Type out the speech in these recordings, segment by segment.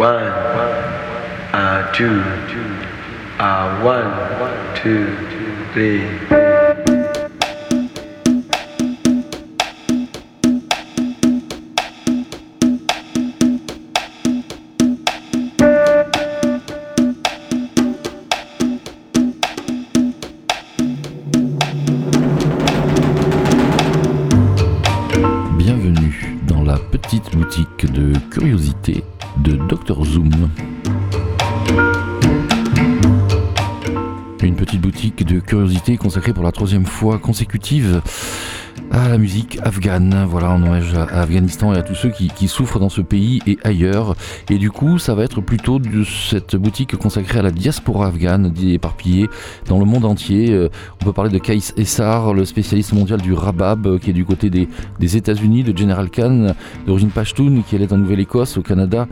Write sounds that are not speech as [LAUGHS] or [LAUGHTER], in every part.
One, uh, two, uh, one, two, three. Pour la troisième fois consécutive la musique afghane. Voilà, en hommage à Afghanistan et à tous ceux qui, souffrent dans ce pays et ailleurs. Et du coup, ça va être plutôt de cette boutique consacrée à la diaspora afghane, éparpillée dans le monde entier. Euh, On peut parler de Kais Essar, le spécialiste mondial du rabab, euh, qui est du côté des, États-Unis, de General Khan, d'origine Pashtun, qui est en Nouvelle-Écosse, au Canada,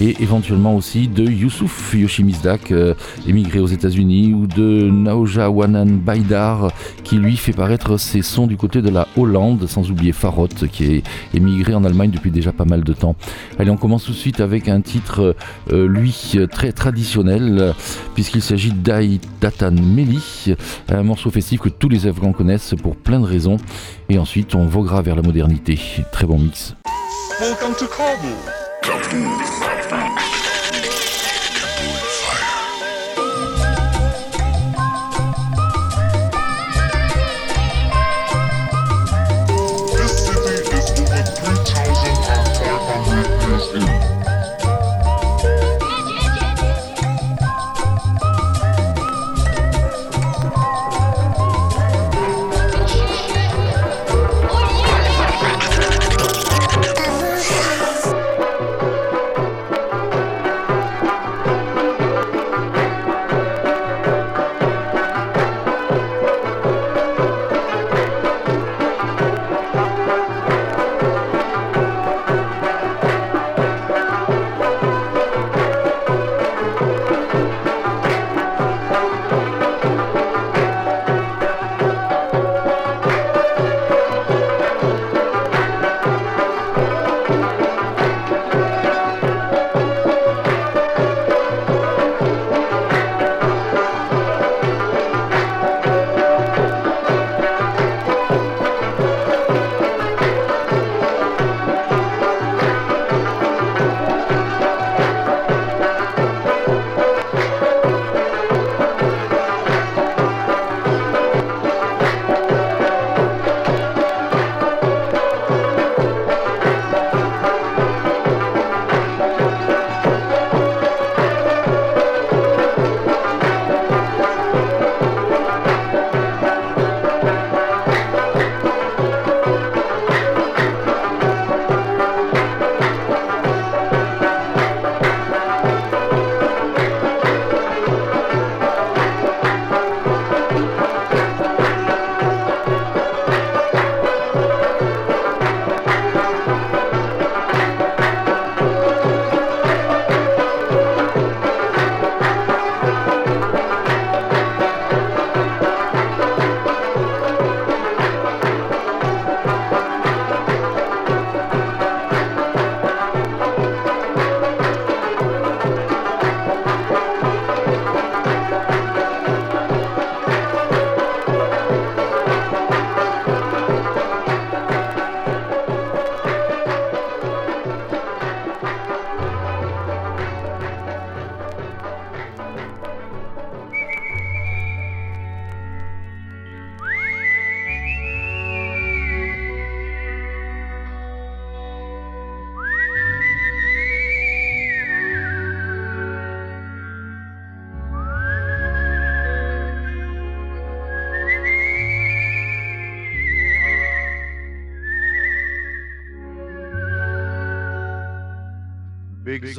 et éventuellement aussi de Youssouf Yoshimizdak, euh, émigré aux États-Unis, ou de Naoja Wanan Baidar, qui lui fait paraître ses sons du côté de la Hollande, sans oublier Farot, qui est émigré en Allemagne depuis déjà pas mal de temps. Allez, on commence tout de suite avec un titre, euh, lui, très traditionnel, puisqu'il s'agit d'Aï Datan Meli, un morceau festif que tous les Afghans connaissent pour plein de raisons. Et ensuite, on voguera vers la modernité. Très bon mix. Welcome to Kabul. Big,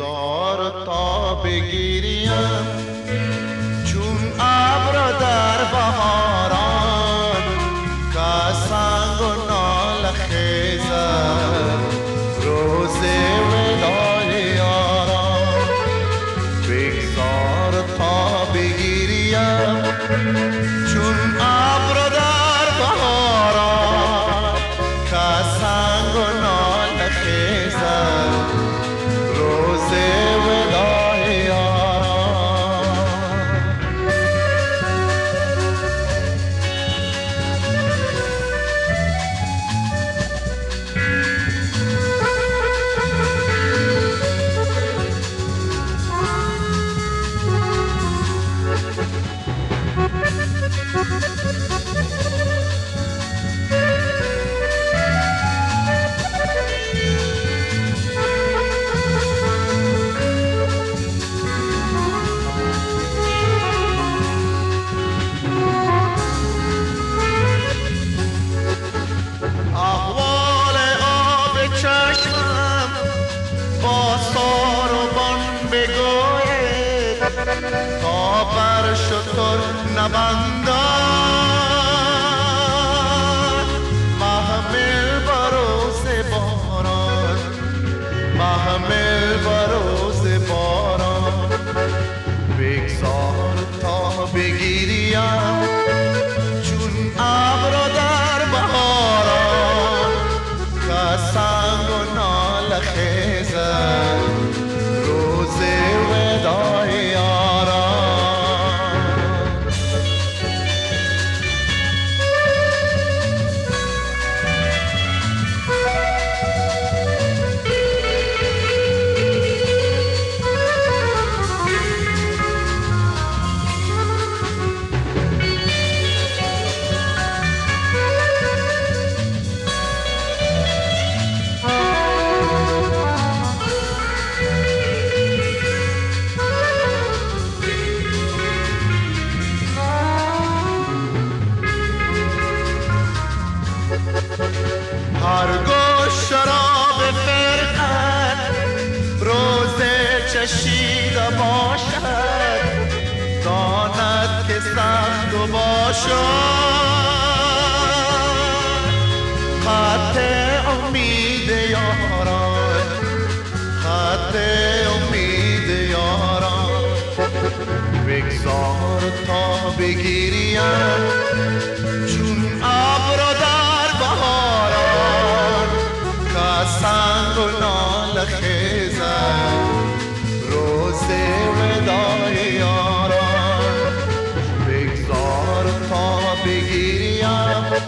تا بر شطر نبندان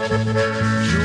You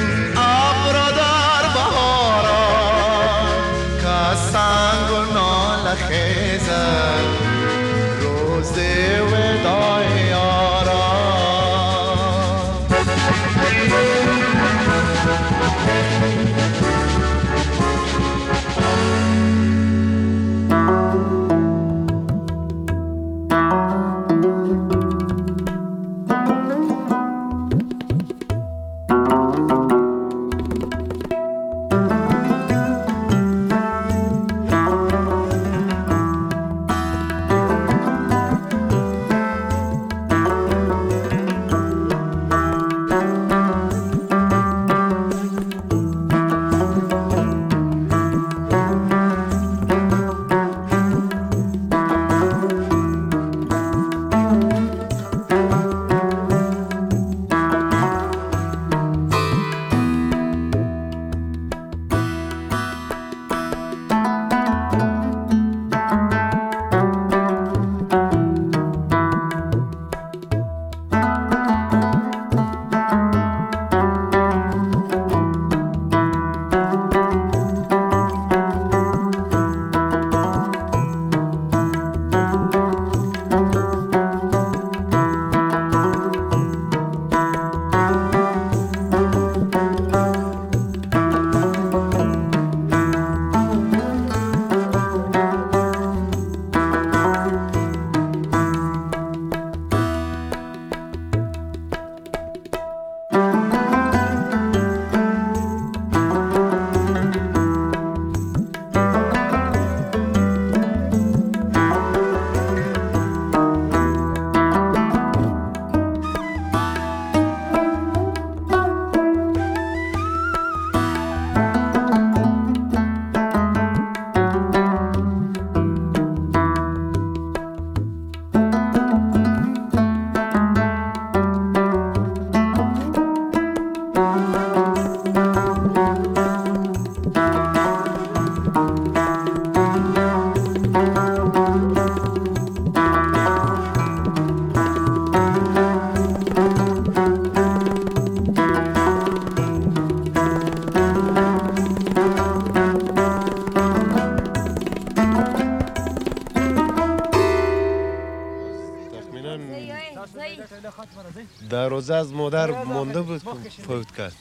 مادر مانده بود فوت کرد.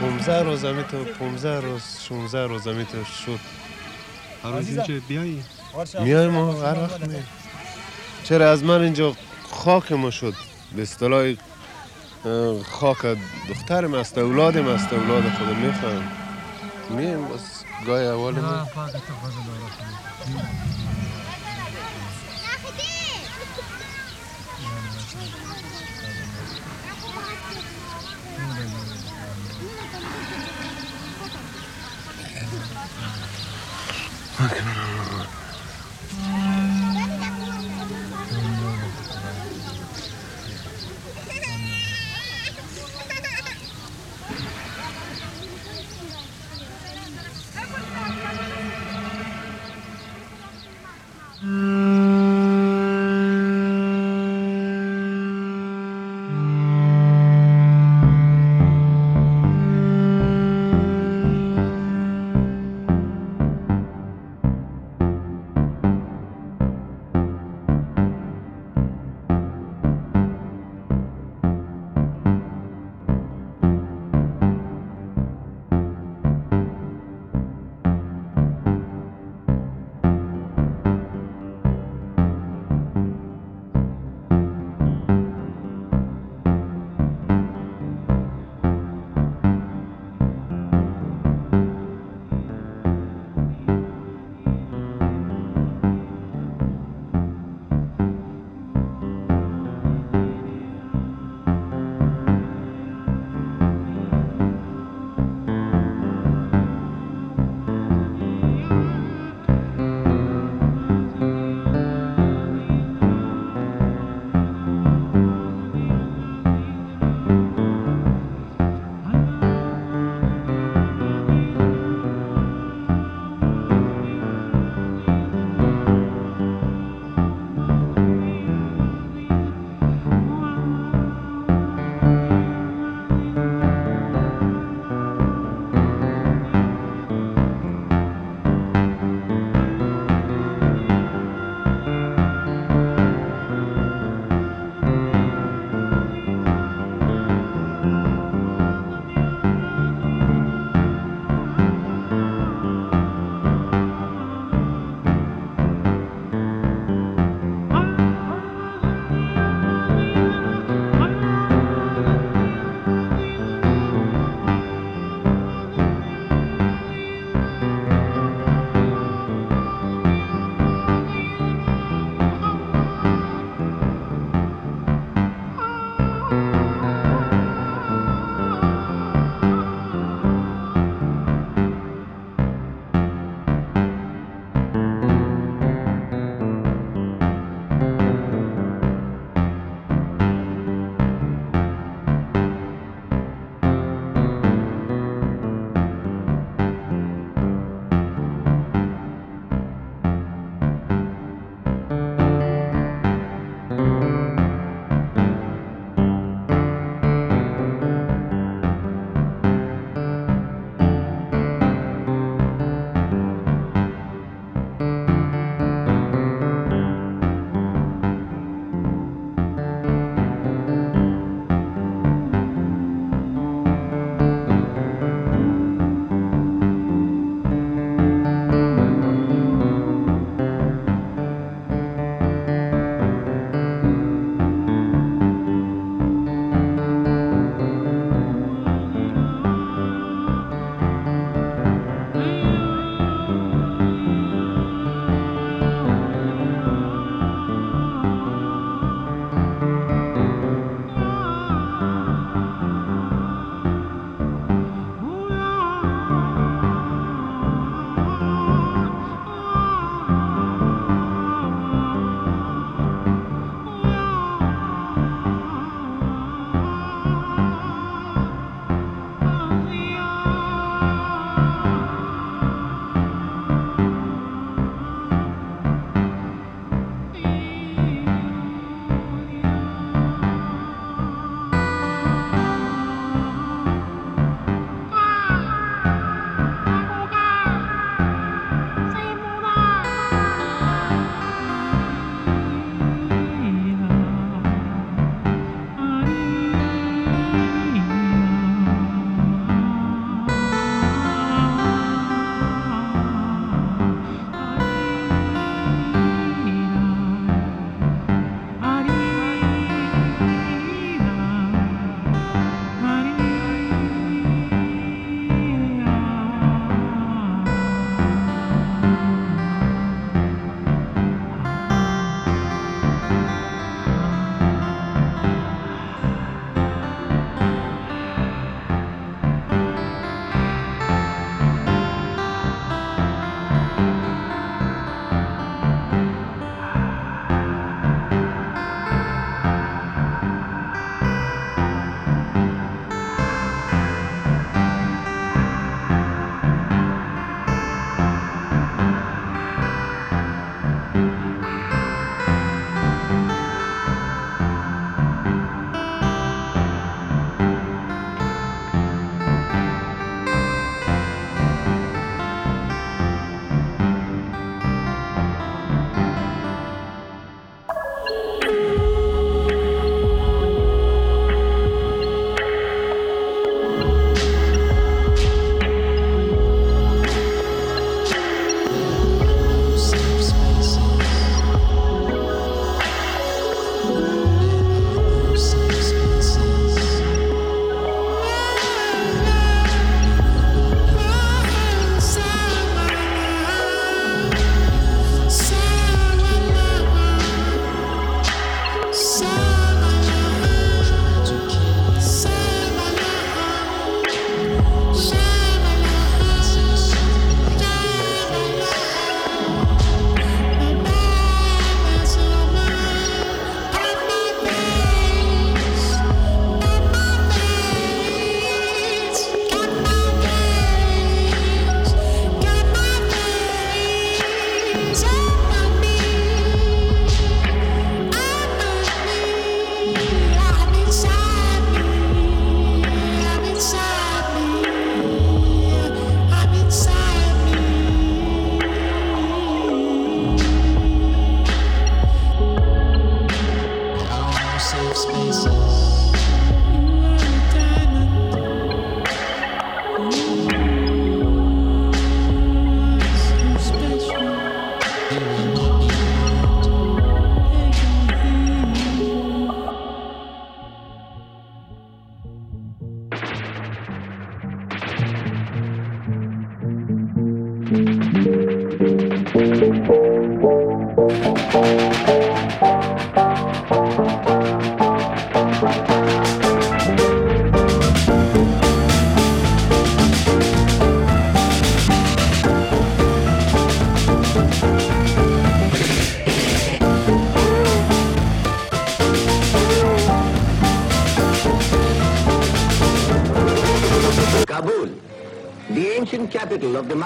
15 روز میتو 15 روز 16 روز میتو شد. هر روز اینجا بیایی؟ میایم ما هر وقت میایم. چرا از من اینجا خاک ما شد؟ به اصطلاح خاک دخترم است اولادم است اولاد خودم می‌خوایم میایم بس گای اول ما.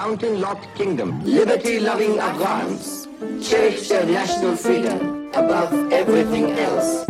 mountain-locked kingdom, liberty-loving Afghans, cherish their national freedom. Above everything else.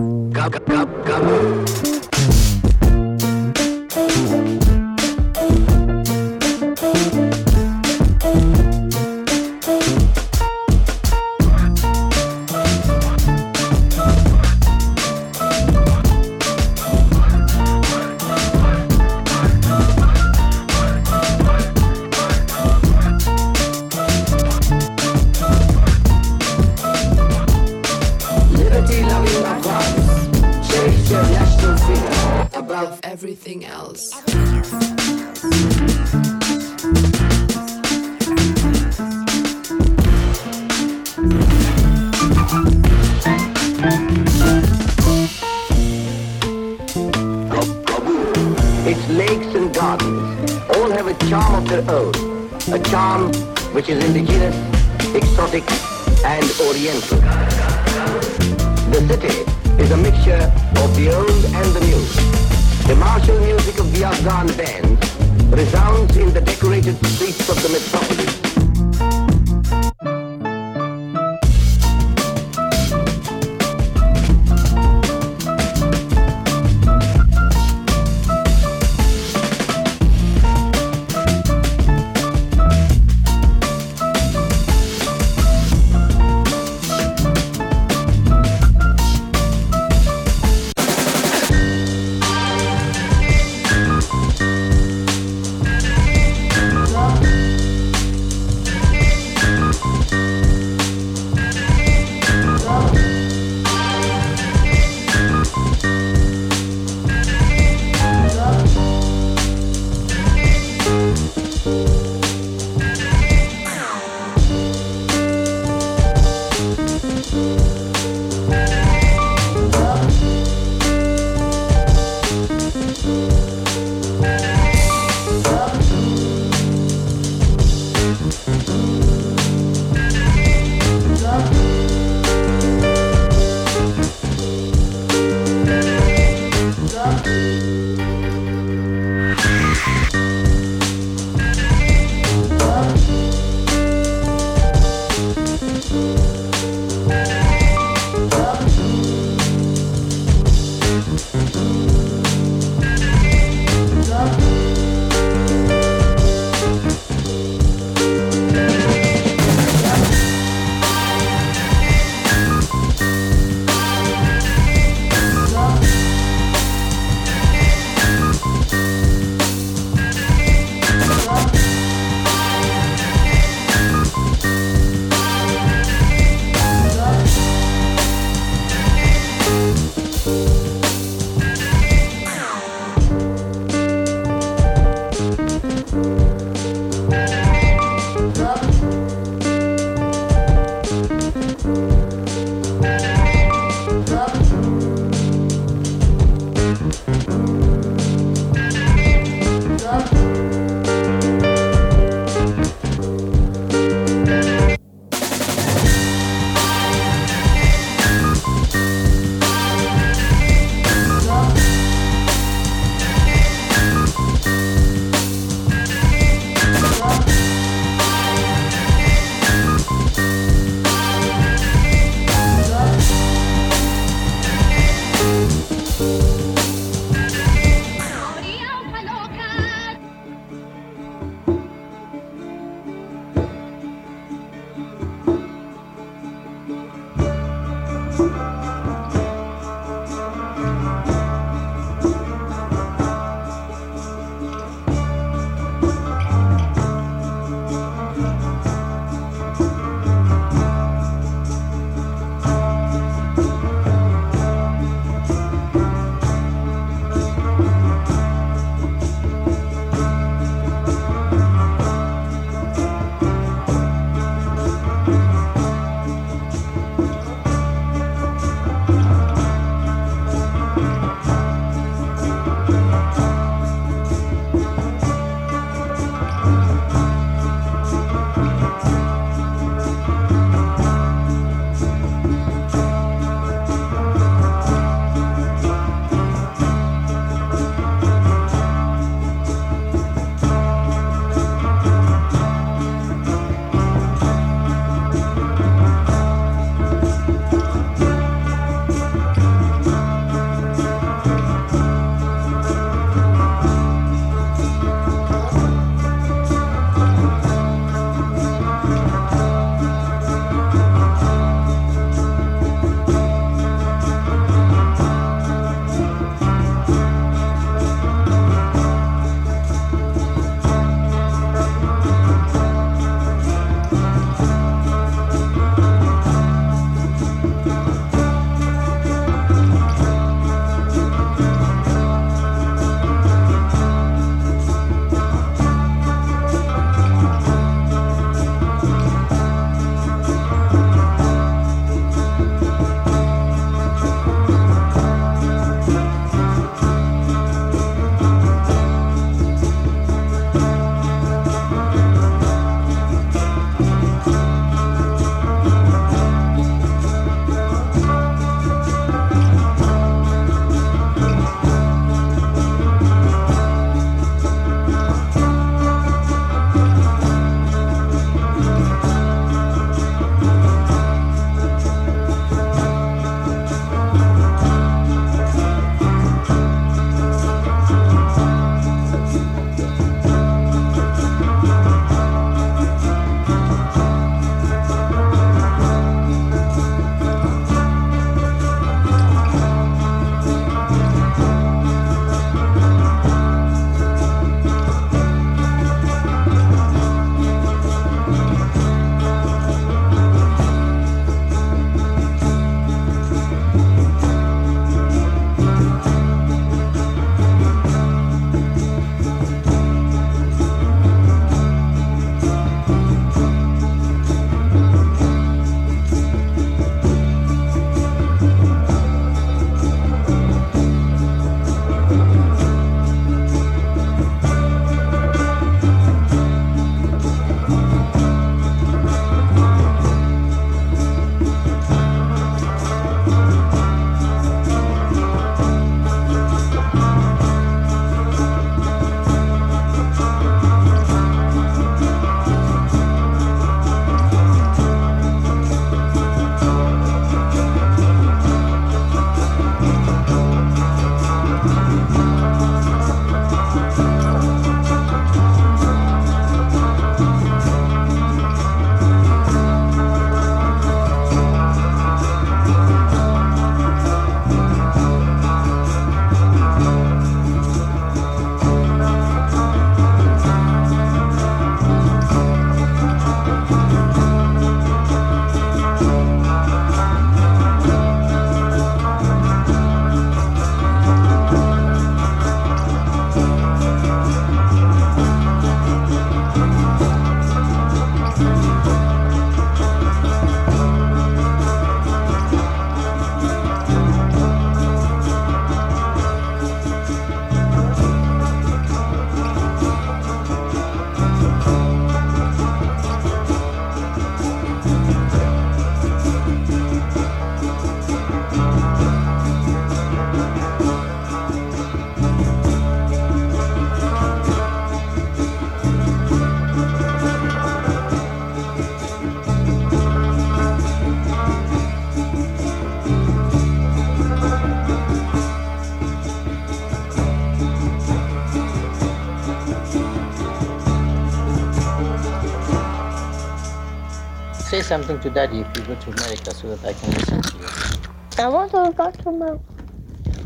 Something to Daddy if you go to America so that I can listen to you. I want to go to America.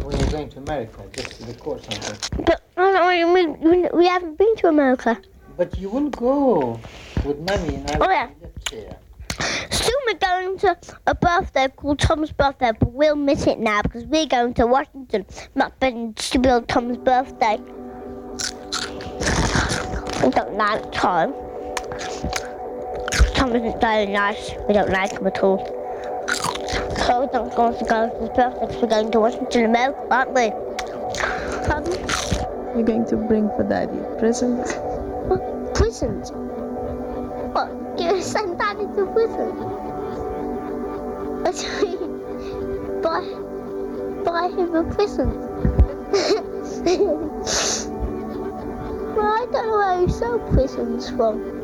When you're going to America, just record something. But no, no, we, we, we haven't been to America. But you will go with Mommy and I Oh, yeah. here. Soon we're going to a birthday called Tom's birthday, but we'll miss it now because we're going to Washington. Not been to build Tom's birthday. We don't like Tom. Tom isn't very nice. We don't like him at all. So we don't want to go to the because we're going to Washington, America, aren't we? Pardon? You're going to bring for daddy presents? What? Prisons? What? You're send daddy to prison? [LAUGHS] Buy, buy him a present. [LAUGHS] well, I don't know where you sell prisons from.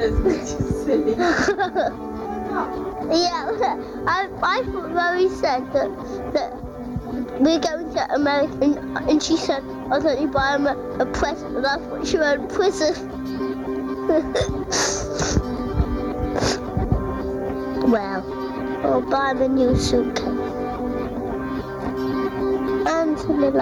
Silly. [LAUGHS] yeah, I, I thought Mary said that, that we're going to America, and, and she said, I'll only buy him a, a present, and I thought she meant prison. [LAUGHS] well, I'll buy him a new suitcase. And an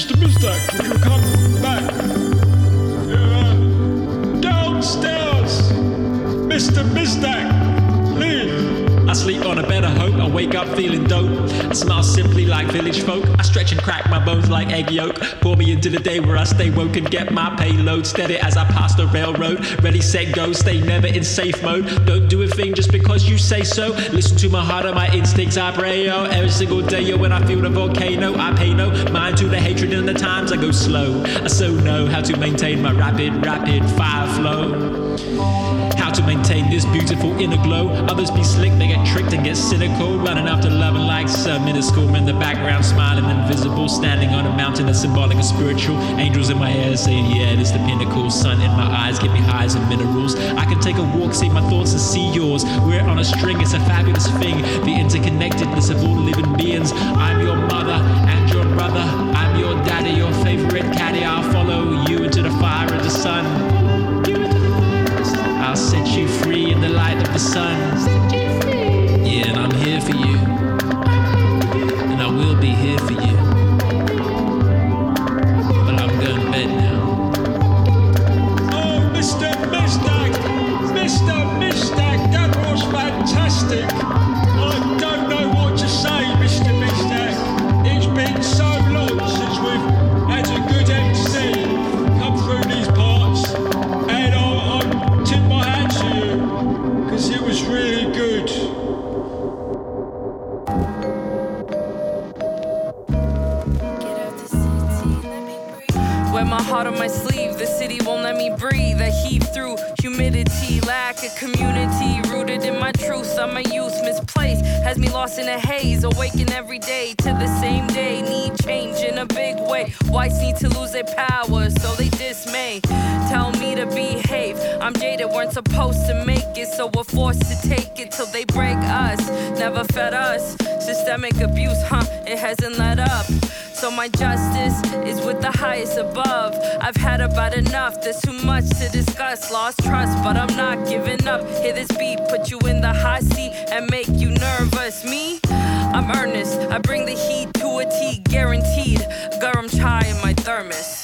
Mr. Mizdak, would you come back? Uh, downstairs! Mr. I sleep on a better hope. I wake up feeling dope. I smile simply like village folk. I stretch and crack my bones like egg yolk. Pour me into the day where I stay woke and get my payload steady as I pass the railroad. Ready, set, go. Stay never in safe mode. Don't do a thing just because you say so. Listen to my heart and my instincts. I pray, yo. Every single day, yo, when I feel the volcano, I pay no mind to the hatred and the times I go slow. I so know how to maintain my rapid, rapid fire flow. To maintain this beautiful inner glow. Others be slick, they get tricked and get cynical. Running after love and like some minuscule in the background, smiling invisible. Standing on a mountain that's symbolic and spiritual. Angels in my hair saying, Yeah, this the pinnacle. Sun in my eyes, give me highs and minerals. I can take a walk, see my thoughts and see yours. We're on a string, it's a fabulous thing. The interconnectedness of all living beings. I'm your mother and your brother. I'm sun. Sleeve, the city won't let me breathe. I heave through humidity, lack of community. Rooted in my truth, I'm a youth misplaced. Has me lost in a haze, awaken every day to the same day. Need change in a big way. Whites need to lose their power, so they dismay. Tell me to behave. I'm jaded, weren't supposed to make it, so we're forced to take it till they break us. Never fed us. Systemic abuse, huh? It hasn't let up. So my justice is with the highest above. I've had about enough, there's too much to discuss. Lost trust, but I'm not giving up. Hear this beat, put you in the hot seat and make you nervous. Me? I'm earnest, I bring the heat to a T, guaranteed. Garam chai in my thermos.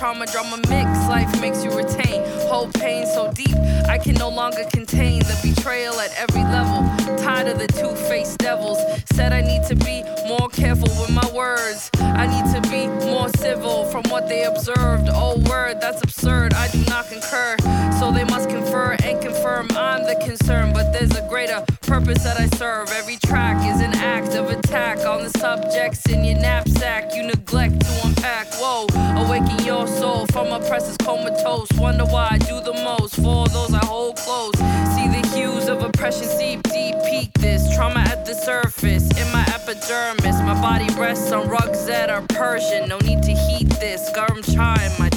Trauma drama mix life makes you retain. Hold pain so deep, I can no longer contain the betrayal at every level. Tired of the two faced devils. Said I need to be more careful with my words. I need to be more civil from what they observed. Oh, word, that's absurd. I do not concur. So they must confer and confirm I'm the concern. But there's a greater purpose that I serve. Every track is an act of attack on the subjects in your knapsack. You neglect to unpack. Whoa, awaken your soul from oppressors comatose. Wonder why I do the most for those I hold close. See the hues of oppression seep deep. Peak this trauma at the surface in my epidermis. My body rests on rugs that are Persian. No need to heat this. Garam chai my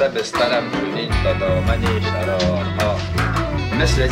ezt ebesztelem, nincs a domani, a rohadt. Mesélj,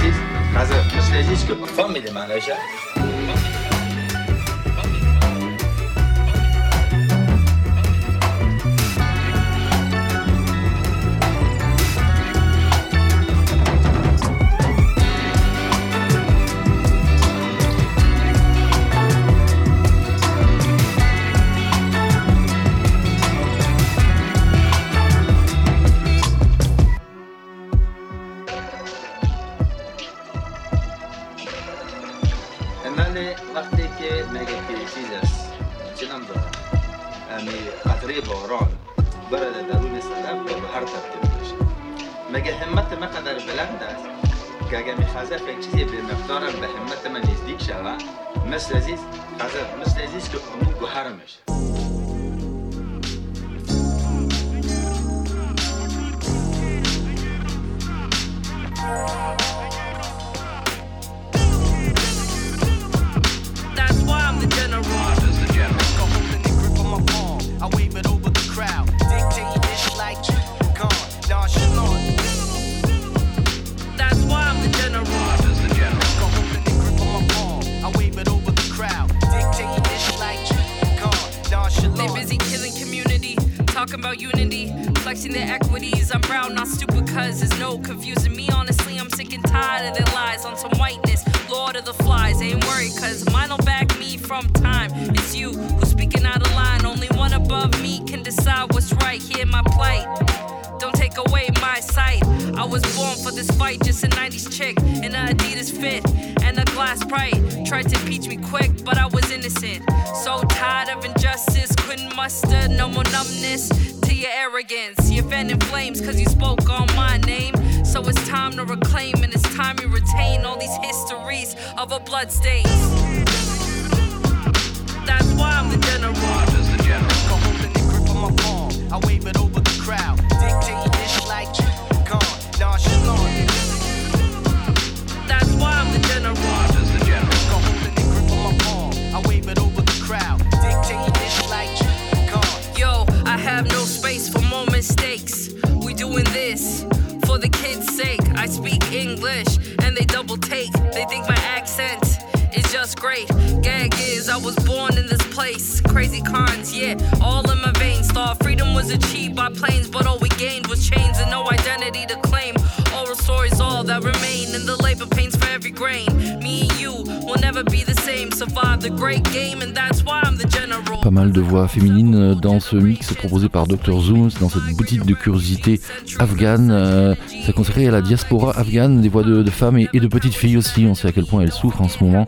féminine euh, dans ce mix proposé par Dr Zooms dans cette boutique de curiosité afghane euh, c'est consacré à la diaspora afghane, des voix de, femmes et, de petites filles aussi. On sait à quel point elles souffrent en ce moment,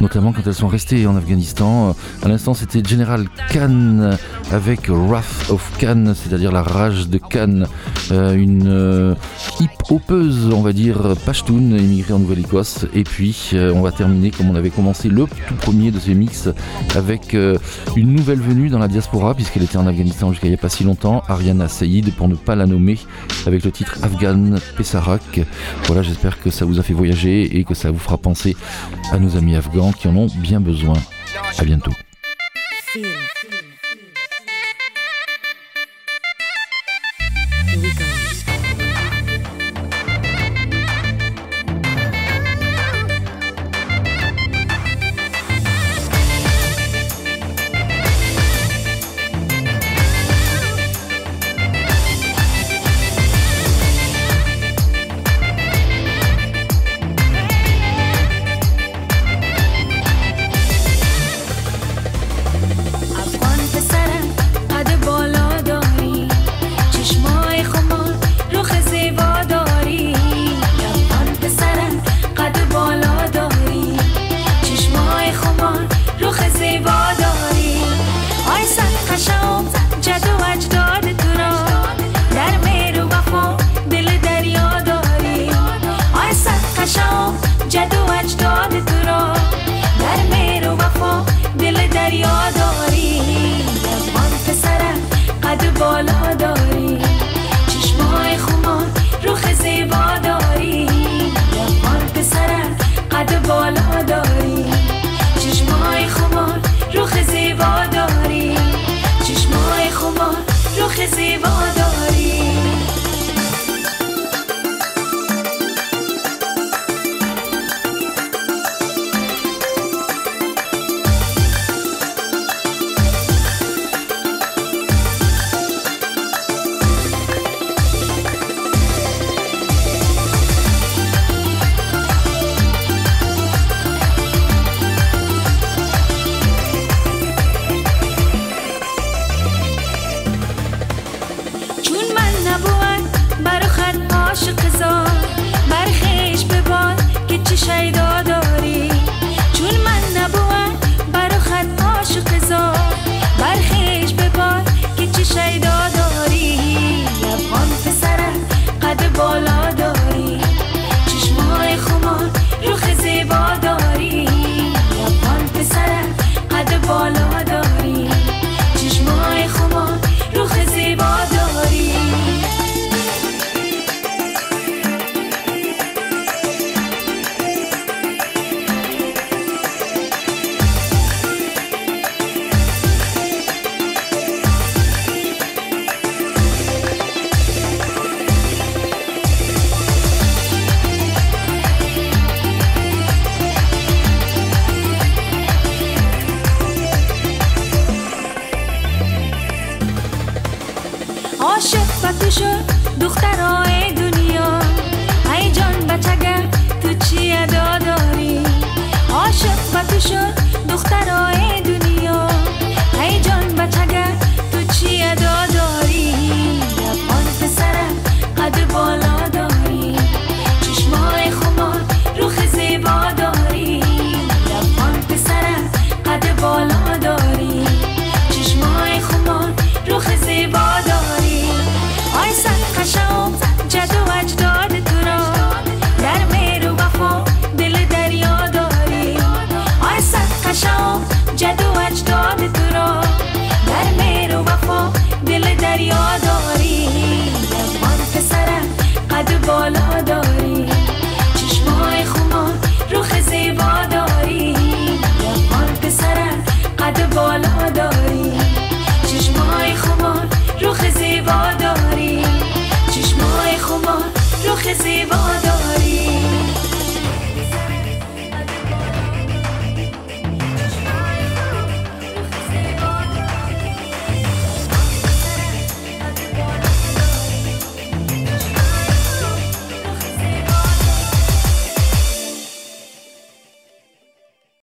notamment quand elles sont restées en Afghanistan. À l'instant, c'était General Khan avec Wrath of Khan, c'est-à-dire la rage de Khan, euh, une euh, hip-hopeuse, on va dire, pashtoun, immigrée en Nouvelle-Écosse. Et puis, euh, on va terminer comme on avait commencé le tout premier de ces mix avec une nouvelle venue dans la diaspora, puisqu'elle était en Afghanistan jusqu'à il n'y a pas si longtemps, Ariana Saïd, pour ne pas la nommer, avec le titre Afghan. Stéphane Pessarac. Voilà, j'espère que ça vous a fait voyager et que ça vous fera penser à nos amis afghans qui en ont bien besoin. À bientôt.